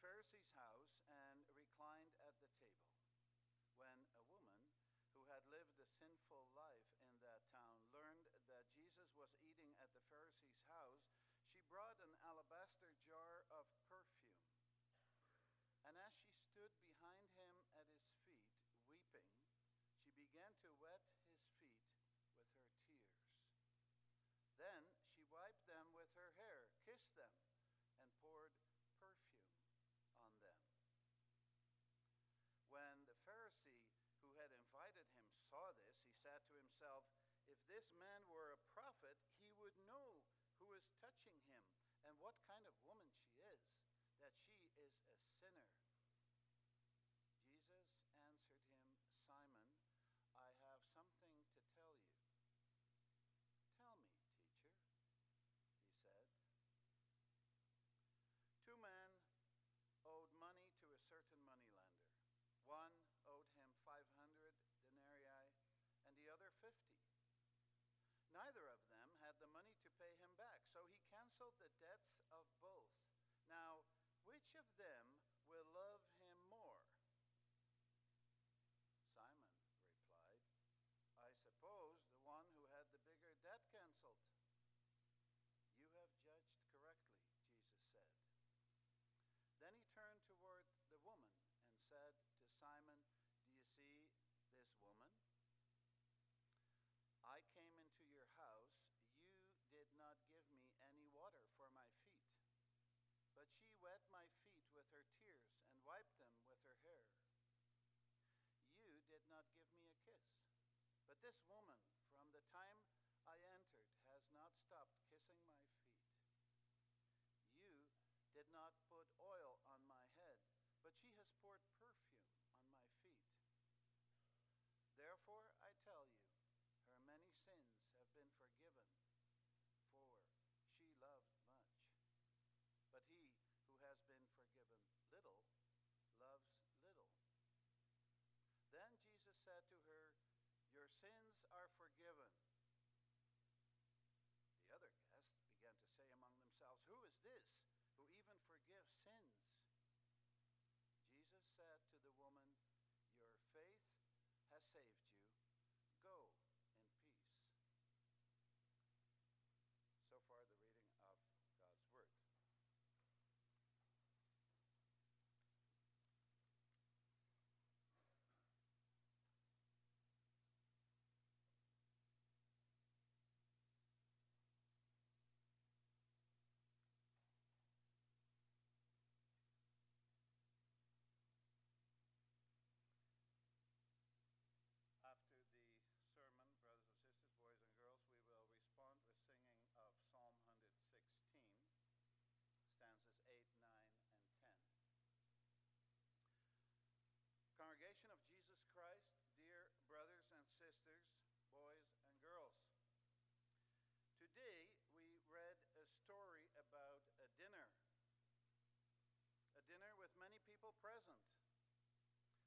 Pharisee's house and reclined at the table. When a woman who had lived a sinful life in that town learned that Jesus was eating at the Pharisee's house, she brought an alabaster jar of perfume. And as she stood behind him at his feet, weeping, she began to wet what kind of woman she But this woman, from the time I entered, has not stopped kissing my feet. You did not people present.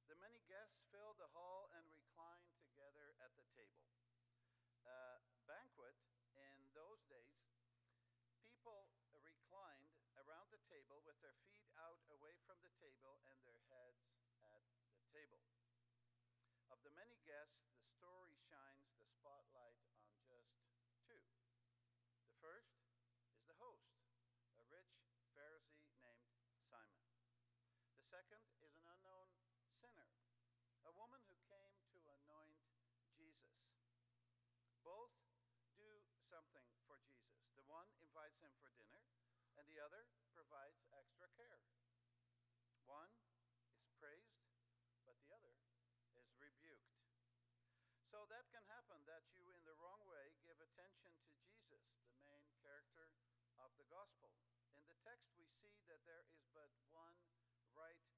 The many guests filled the hall and reclined together at the table. Uh, banquet in those days, people reclined around the table with their feet out away from the table and their heads at the table. Of the many guests, provides him for dinner, and the other provides extra care. One is praised, but the other is rebuked. So that can happen that you, in the wrong way, give attention to Jesus, the main character of the gospel. In the text, we see that there is but one right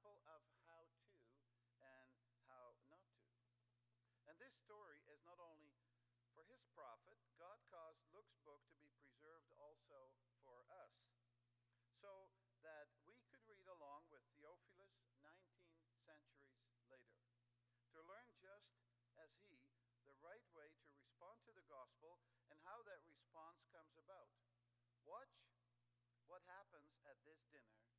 example of how to and how not to. And this story is not only for his profit, God caused Luke's book to be preserved also for us, so that we could read along with Theophilus 19 centuries later, to learn just as he the right way to respond to the gospel and how that response comes about. Watch what happens at this dinner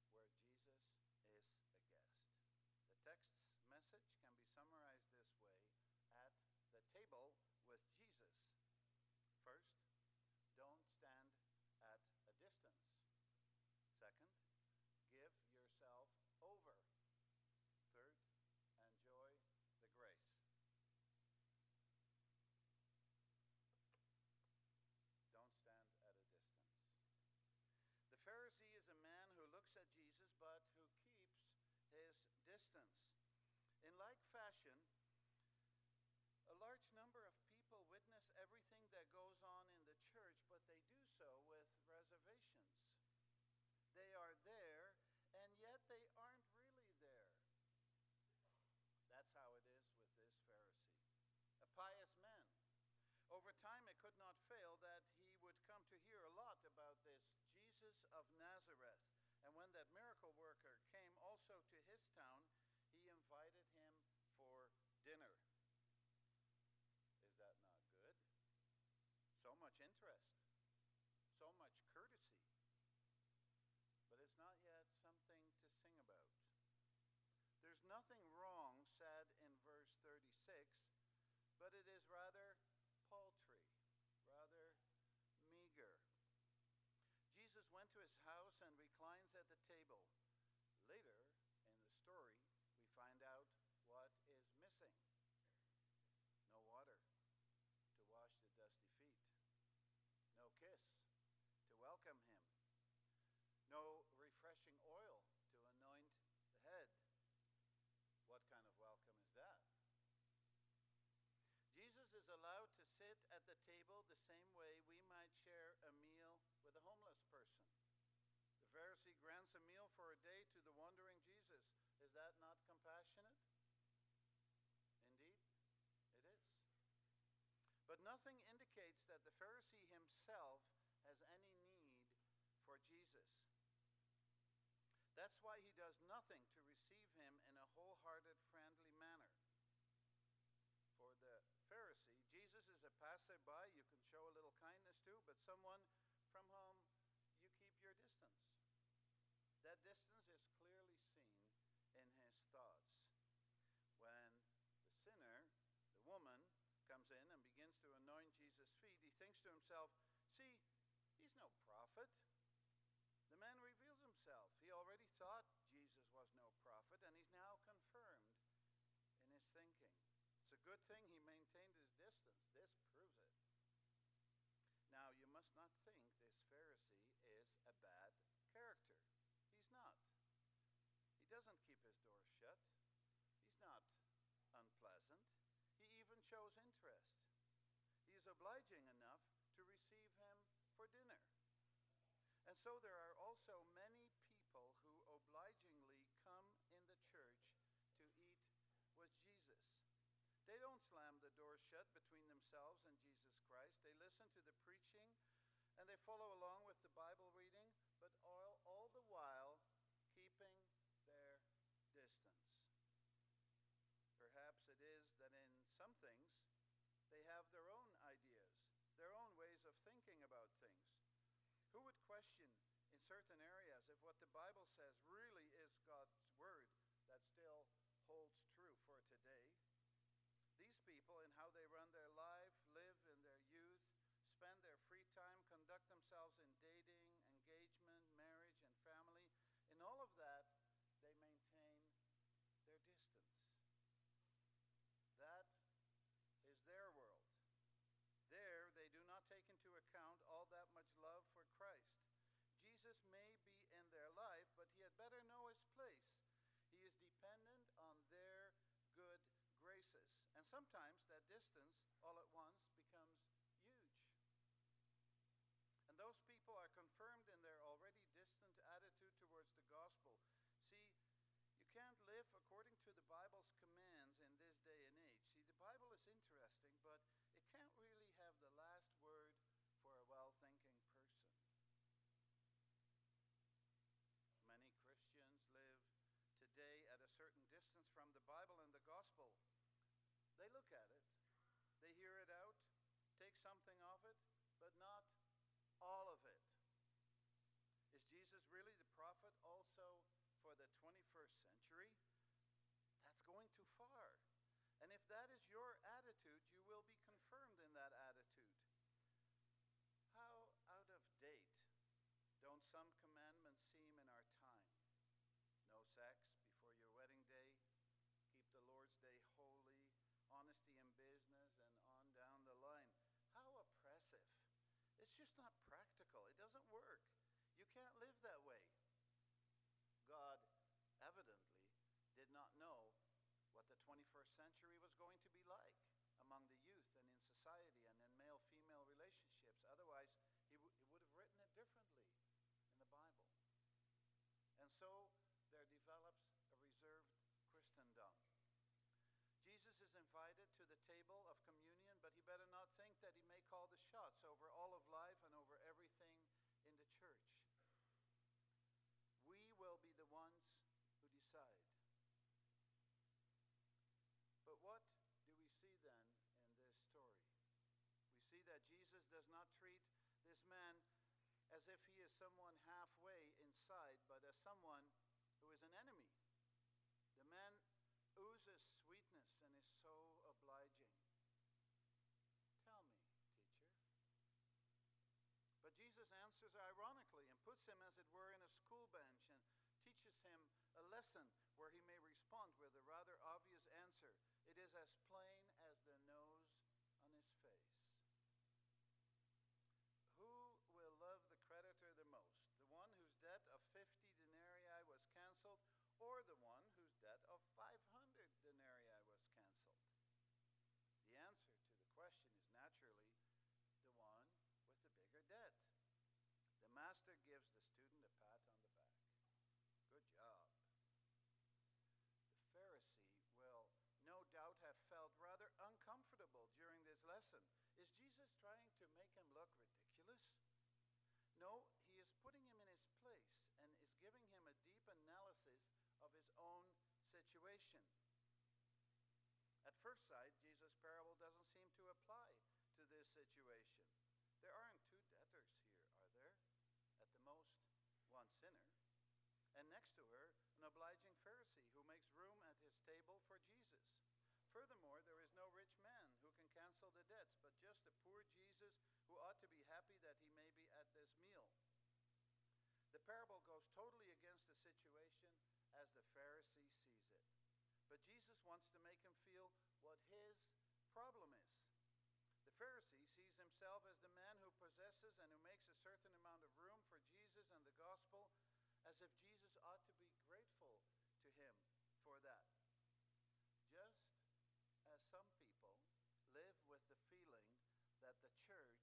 of Nazareth. And when that miracle worker came also to his town, he invited him for dinner. Is that not good? So much interest, so much courtesy. But it's not yet something to sing about. There's nothing wrong said in verse 36, but it is rather paltry, rather meager. Jesus went to his house and reclines at the table. Later in the story, we find out what is missing. No water to wash the dusty feet, no kiss to welcome him, no refreshing oil to anoint the head. What kind of welcome is that? Jesus is allowed to sit at the table the same way we might share a meal with a homeless person. The Pharisee grants a meal for a day to the wandering Jesus. Is that not compassionate? Indeed, it is. But nothing indicates that the Pharisee himself has any need for Jesus. That's why he does nothing to receive him in a wholehearted, friendly manner. For the Pharisee, Jesus is a passerby you can show a little kindness to, but someone from whom you keep your distance. That distance is clearly seen in his thoughts. When the sinner, the woman, comes in and begins to anoint Jesus' feet, he thinks to himself, See, he's no prophet. The man reveals himself. He already thought Jesus was no prophet, and he's now confirmed in his thinking. It's a good thing he maintained his distance. This proves it. Now, you must not think this Pharisee is a bad character. He's not. He doesn't keep his door shut. He's not unpleasant. He even shows interest. He is obliging enough to receive him for dinner. And so there are also many people who obligingly come in the church to eat with Jesus. They don't slam the door shut between themselves and Jesus Christ. They listen to the preaching and they follow along with the Bible reading, but all, all the while keeping their distance. Perhaps it is that in some things they have their own ideas, their own ways of thinking about things. Who would question in certain areas if what the Bible says really is God's word that still holds true for today? These people, in how they run their life, live in their youth, spend their free time, conduct themselves in dating, engagement, marriage, and family, in all of that, they maintain their distance. That is their world. There, they do not take into account all that much love for Christ. Jesus may be in their life, but he had better know his place. He is dependent on their good graces. And sometimes that distance, all at once, becomes huge. And those people are confirmed in their already distant attitude towards the gospel. See, you can't live according to the Bible's commands in this day and age. See, the Bible is interesting, but it can't really have the last word for a well thinking person. Many Christians live today at a certain distance from the Bible and the gospel. They look at it, they they hear it out, take it, but not all of it. Is Jesus really the prophet also for the 21st century? That's going too far. And if that is your attitude, you will be confirmed in that attitude. How out of date don't some commandments seem in our time? No sex before your wedding day, keep the Lord's day holy, honesty in business, and on down the line. How oppressive. It's just not practical. It doesn't work. You can't live that way. God evidently did not know what the 21st century was going to be like among the youth and in society and in male female relationships. Otherwise, he, he would have written it differently in the Bible. And so there develops a reserved Christendom. Jesus is invited to the table of communion, but he better not think that he may call the shots over all of life and over everything in the church. We will be the ones who decide. What do we see then in this story? We see that Jesus does not treat this man as if he is someone halfway inside, but as someone who is an enemy. The man oozes sweetness and is so obliging. Tell me, teacher. But Jesus answers ironically and puts him, as it were, in a school bench and teaches him a lesson where he may respond with a rather obvious answer. It is as plain as the nose on his face. Who will love the creditor the most? The one whose debt of 50 denarii was canceled, or the one whose debt of 500 denarii was canceled? The answer to the question is naturally the one with the bigger debt. The master gives the student a pat on the back. Good job. The Pharisee will no doubt have felt rather uncomfortable during this lesson. Is Jesus trying to make him look ridiculous? No, he is putting him in his place and is giving him a deep analysis of his own situation. At first sight, Jesus' parable doesn't seem to apply to this situation. There aren't two debtors here, are there? At the most, one sinner. And next to her, an obliging Pharisee who makes room at his table for Jesus. Furthermore, there is no rich man who can cancel the debts, but just a poor Jesus who ought to be happy that he may be at this meal. The parable goes totally against the situation as the Pharisee sees it. But Jesus wants to make him feel what his problem is. The Pharisee sees himself as the man who possesses and who makes a certain amount of room for Jesus and the gospel, if Jesus ought to be grateful to him for that. Just as some people live with the feeling that the church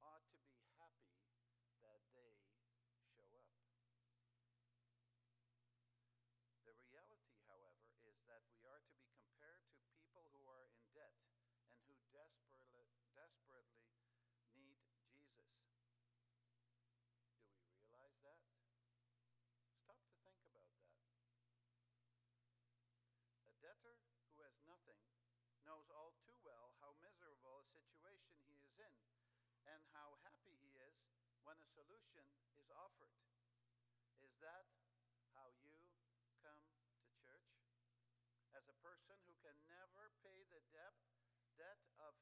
ought to be happy that they show up. The reality, however, is that we are to be compared to people who are in debt and who desperately, desperately need Jesus. Do we realize that? Stop to think about that. A debtor who has nothing knows all too well how miserable a situation he is in and how happy he is when a solution is offered. Is that how you come to church? As a person who can never pay the debt, debt of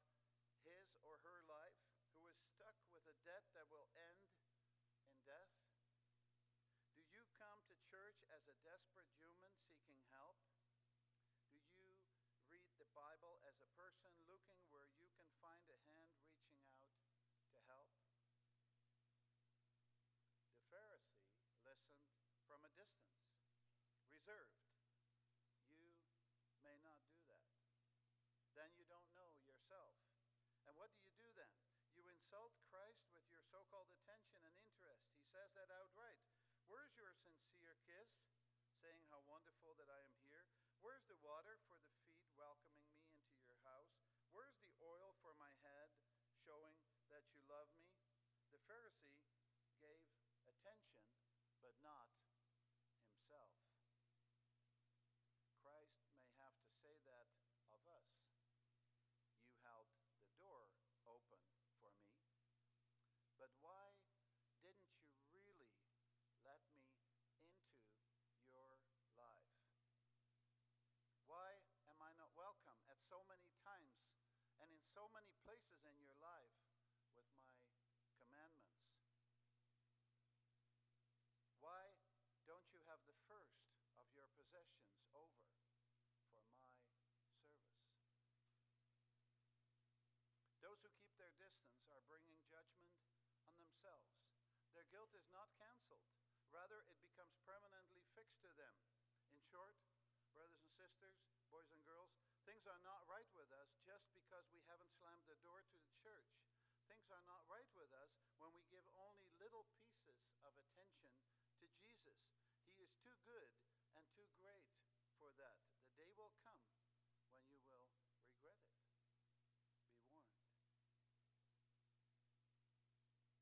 his or her life, who is stuck with a debt that will end in death? Do you come to church as a desperate human seeking help? Do you read the Bible as a person looking where you can find a hand reaching out to help? The Pharisee listened from a distance, reserved. You may not do that. Then you don't know yourself. And what do you do then? You insult Christ with your so called attention and interest. He says that outright. Where's your sincere kiss, saying how wonderful that I am here? Where's the water for the feet, welcoming me into your house? Where's the oil for my head, showing that you love me? The Pharisee gave attention, but not himself. Christ may have to say that of us. You held but why didn't you really let me into your life? Why am I not welcome at so many times and in so many places in your life with my commandments? Why don't you have the first of your possessions over for my service? Those who keep their distance are bringing judgment on themselves. Their guilt is not canceled. Rather, it becomes permanently fixed to them. In short, brothers and sisters, boys and girls, things are not right with us just because we haven't slammed the door to the church. Things are not right with us when we give only little pieces of attention to Jesus. He is too good and too great for that. The day will come when you will regret it. Be warned.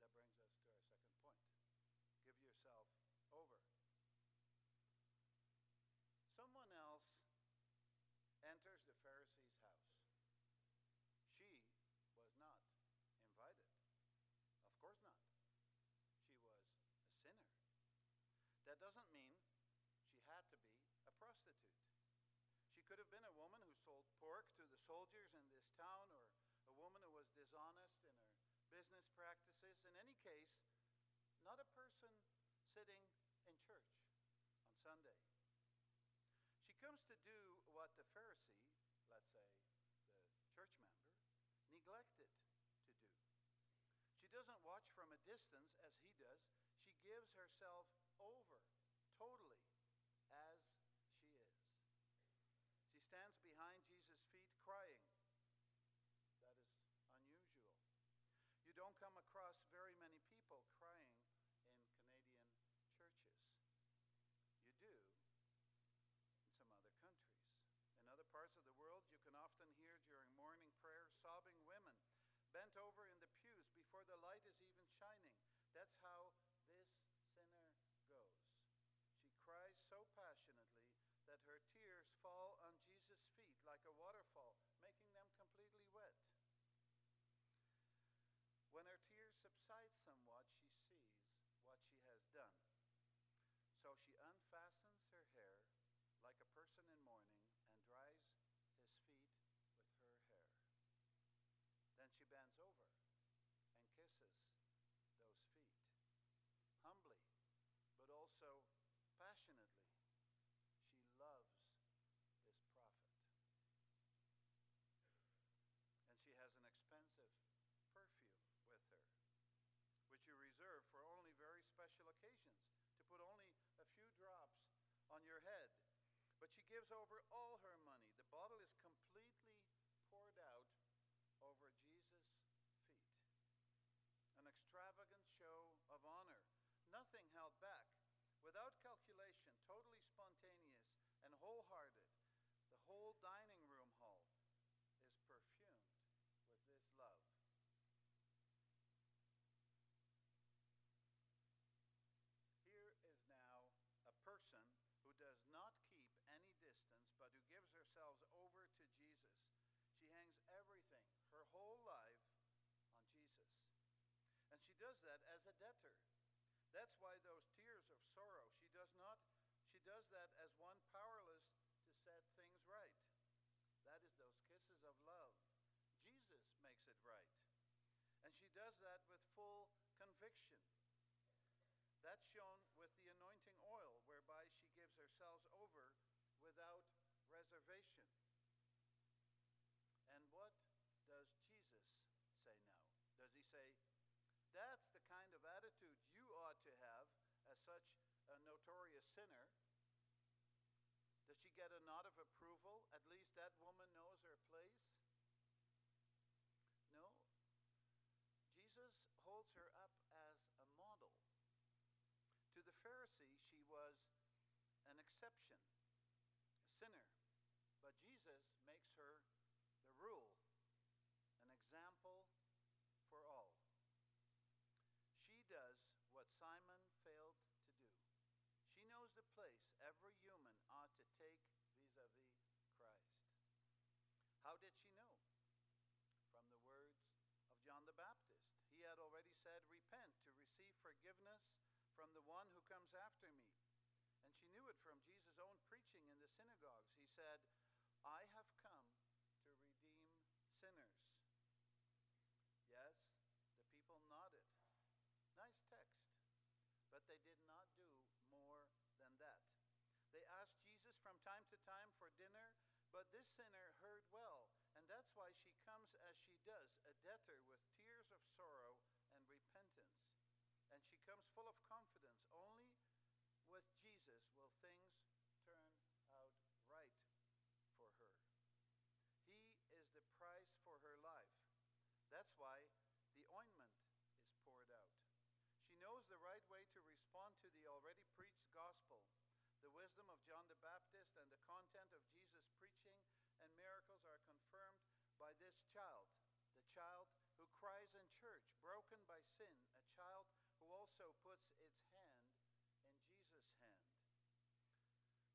That brings us to our second point. Give yourself over. Someone else enters the Pharisee's house. She was not invited. Of course not. She was a sinner. That doesn't mean she had to be a prostitute. She could have been a woman who sold pork to the soldiers in this town or a woman who was dishonest in her business practices. In any case, not a person sitting in church on Sunday. She comes to do what the Pharisee, let's say the church member, neglected to do. She doesn't watch from a distance as he does. She gives herself over totally as she is. She stands behind Jesus' feet crying. That is unusual. You don't come across very many people crying in Canadian churches. You do in some other countries. In other parts of the world, you can often hear during morning prayer sobbing women bent over in the pews before the light is even shining. That's how this sinner goes. She cries so passionately that her tears fall on Jesus' feet like a waterfall, making them completely wet. When her tears subside somewhat, she sees what she has done. So she unfastens her hair like a person in mourning and dries his feet with her hair. Then she bends over and kisses those feet, humbly, but also passionately. She loves this prophet. And she has an expensive perfume with her, which you reserve for only very special occasions, to put only a few drops on your head. But she gives over all her money. The bottle is completely poured out over Jesus' feet. An extravagant show of honor, nothing held back, without calculation, totally spontaneous and wholehearted. The whole dining room hall is perfumed with this love. Here is now a person who does not keep any distance, but who gives herself over to Jesus. She hangs everything, her whole life, on Jesus. And she does that as a debtor. That's why those tears of sorrow, she does not, she does that as one powerless to set things right. That is those kisses of love. Jesus makes it right. And she does that with full conviction. That's shown with the anointing oil, whereby she gives herself over without reservation. And what does Jesus say now? Does he say, that's the kind of attitude you ought to have as such a notorious sinner? Does she get a nod of approval? At least that woman knows her place? No. Jesus holds her up as a model. To the Pharisee, she was an exception, a sinner. But Jesus makes her the rule, an example for all. She does what Simon failed to do. She knows the place every human ought to take vis a vis Christ. Did she know? From the words of John the Baptist. He had already said, Repent to receive forgiveness from the one who comes after me. And she knew it from Jesus' own preaching in the synagogues. He said, I have come to redeem sinners. Yes, the people nodded. Nice text. But they did not do more than that. They asked Jesus from time to time for dinner, but this sinner heard well, why she comes as she does, a debtor with tears of sorrow and repentance. And she comes full of confidence. Only with Jesus will things turn out right for her. He is the price for her life. That's why the ointment is poured out. She knows the right way to respond to the already preached gospel the wisdom of John the Baptist and the content of Jesus' preaching and miracles are confirmed by this child, the child who cries in church, broken by sin, a child who also puts its hand in Jesus' hand.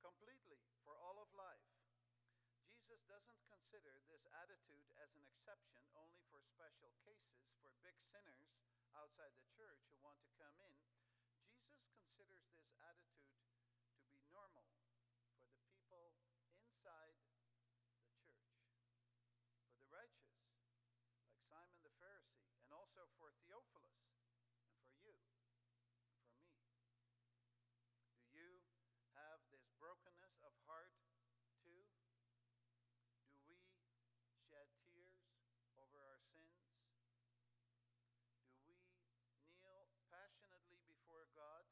Completely, for all of life. Jesus doesn't consider this attitude as an exception only for special cases, for big sinners outside the church who want to come in. Jesus considers this attitude normal for the people inside the church, for the righteous, like Simon the Pharisee, and also for Theophilus, and for you, and for me. Do you have this brokenness of heart too? Do we shed tears over our sins? Do we kneel passionately before God?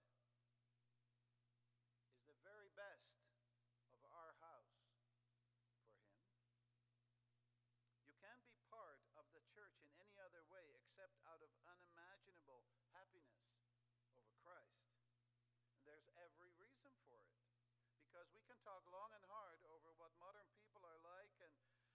the very best of our house for Him. You can't be part of the church in any other way except out of unimaginable happiness over Christ. And there's every reason for it. Because we can talk long and hard over what modern people are like and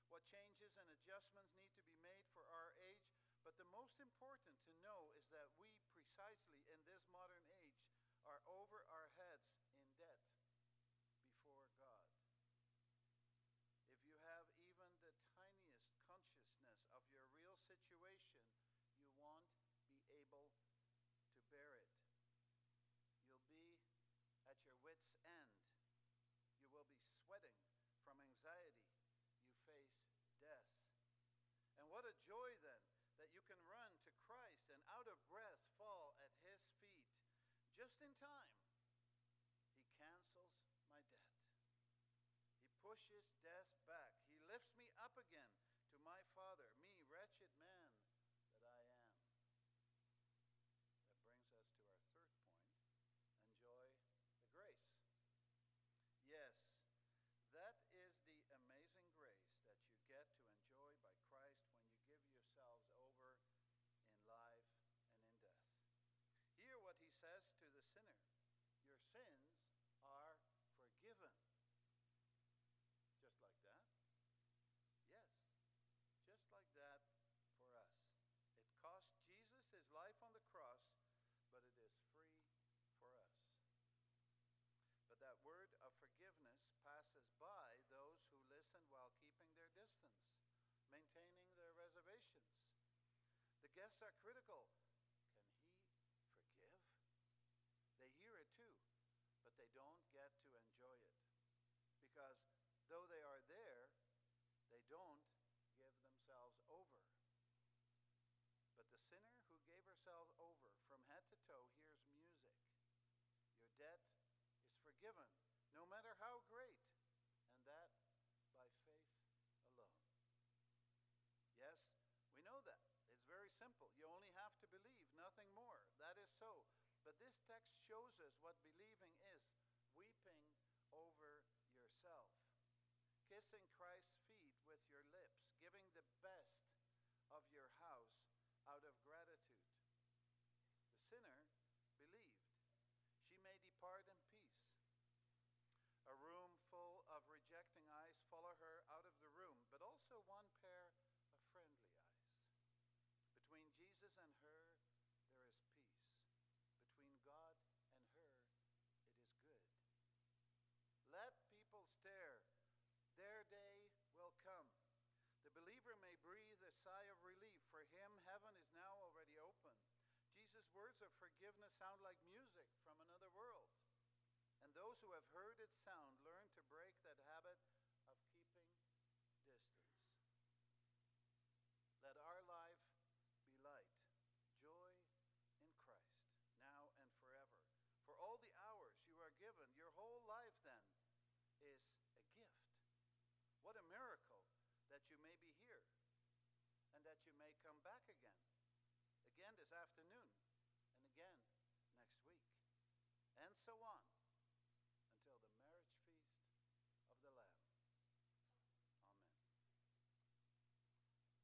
what changes and adjustments need to be made for our age. But the most important to know is that we, precisely in this modern age, are over our heads in debt before God. If you have even the tiniest consciousness of your real situation, you won't be able to bear it. You'll be at your wits' end. Sweating from anxiety. You face death. And what a joy then that you can run to Christ and out of breath fall at his feet just in time, he cancels my debt. He pushes death back. He lifts me up again to my Father, me, wretched man that I am. That brings us to our third point enjoy the grace. Yes, that is the amazing grace that you get to enjoy by Christ when you give yourselves over in life and in death. Hear what he says to the sinner Your sins are forgiven. Just like that? Yes, just like that for us. It cost Jesus his life on the cross, but it is free for us. But that word of forgiveness passes by those who listen while keeping their distance, maintaining their reservations. The guests are critical. Can he forgive? They hear it too but they don't get to enjoy it. Because though they are there, they don't give themselves over. But the sinner who gave herself over from head to toe hears music. Your debt is forgiven, no matter how great, and that by faith alone. Yes, we know that. It's very simple. You only have to believe, nothing more. That is so. But this text shows us what believing is weeping over yourself, kissing Christ's feet with your lips, giving the best of your house out of gratitude. The sinner believed. She may depart in peace. A room full of rejecting eyes follow her out of the room, but also one pair of friendly eyes. Between Jesus and her, there is peace between God and her, it is good. Let people stare. Their day will come. The believer may breathe a sigh of relief. For him, heaven is now already open. Jesus words of forgiveness sound like music from another world. And those who have heard its sound learn to break that habit of keeping distance. Let our life be light, joy in Christ, now and forever. For all the hours you are given, your whole life then is a gift. What a miracle that you may be here and that you may come back again. Again this afternoon and again next week. And so on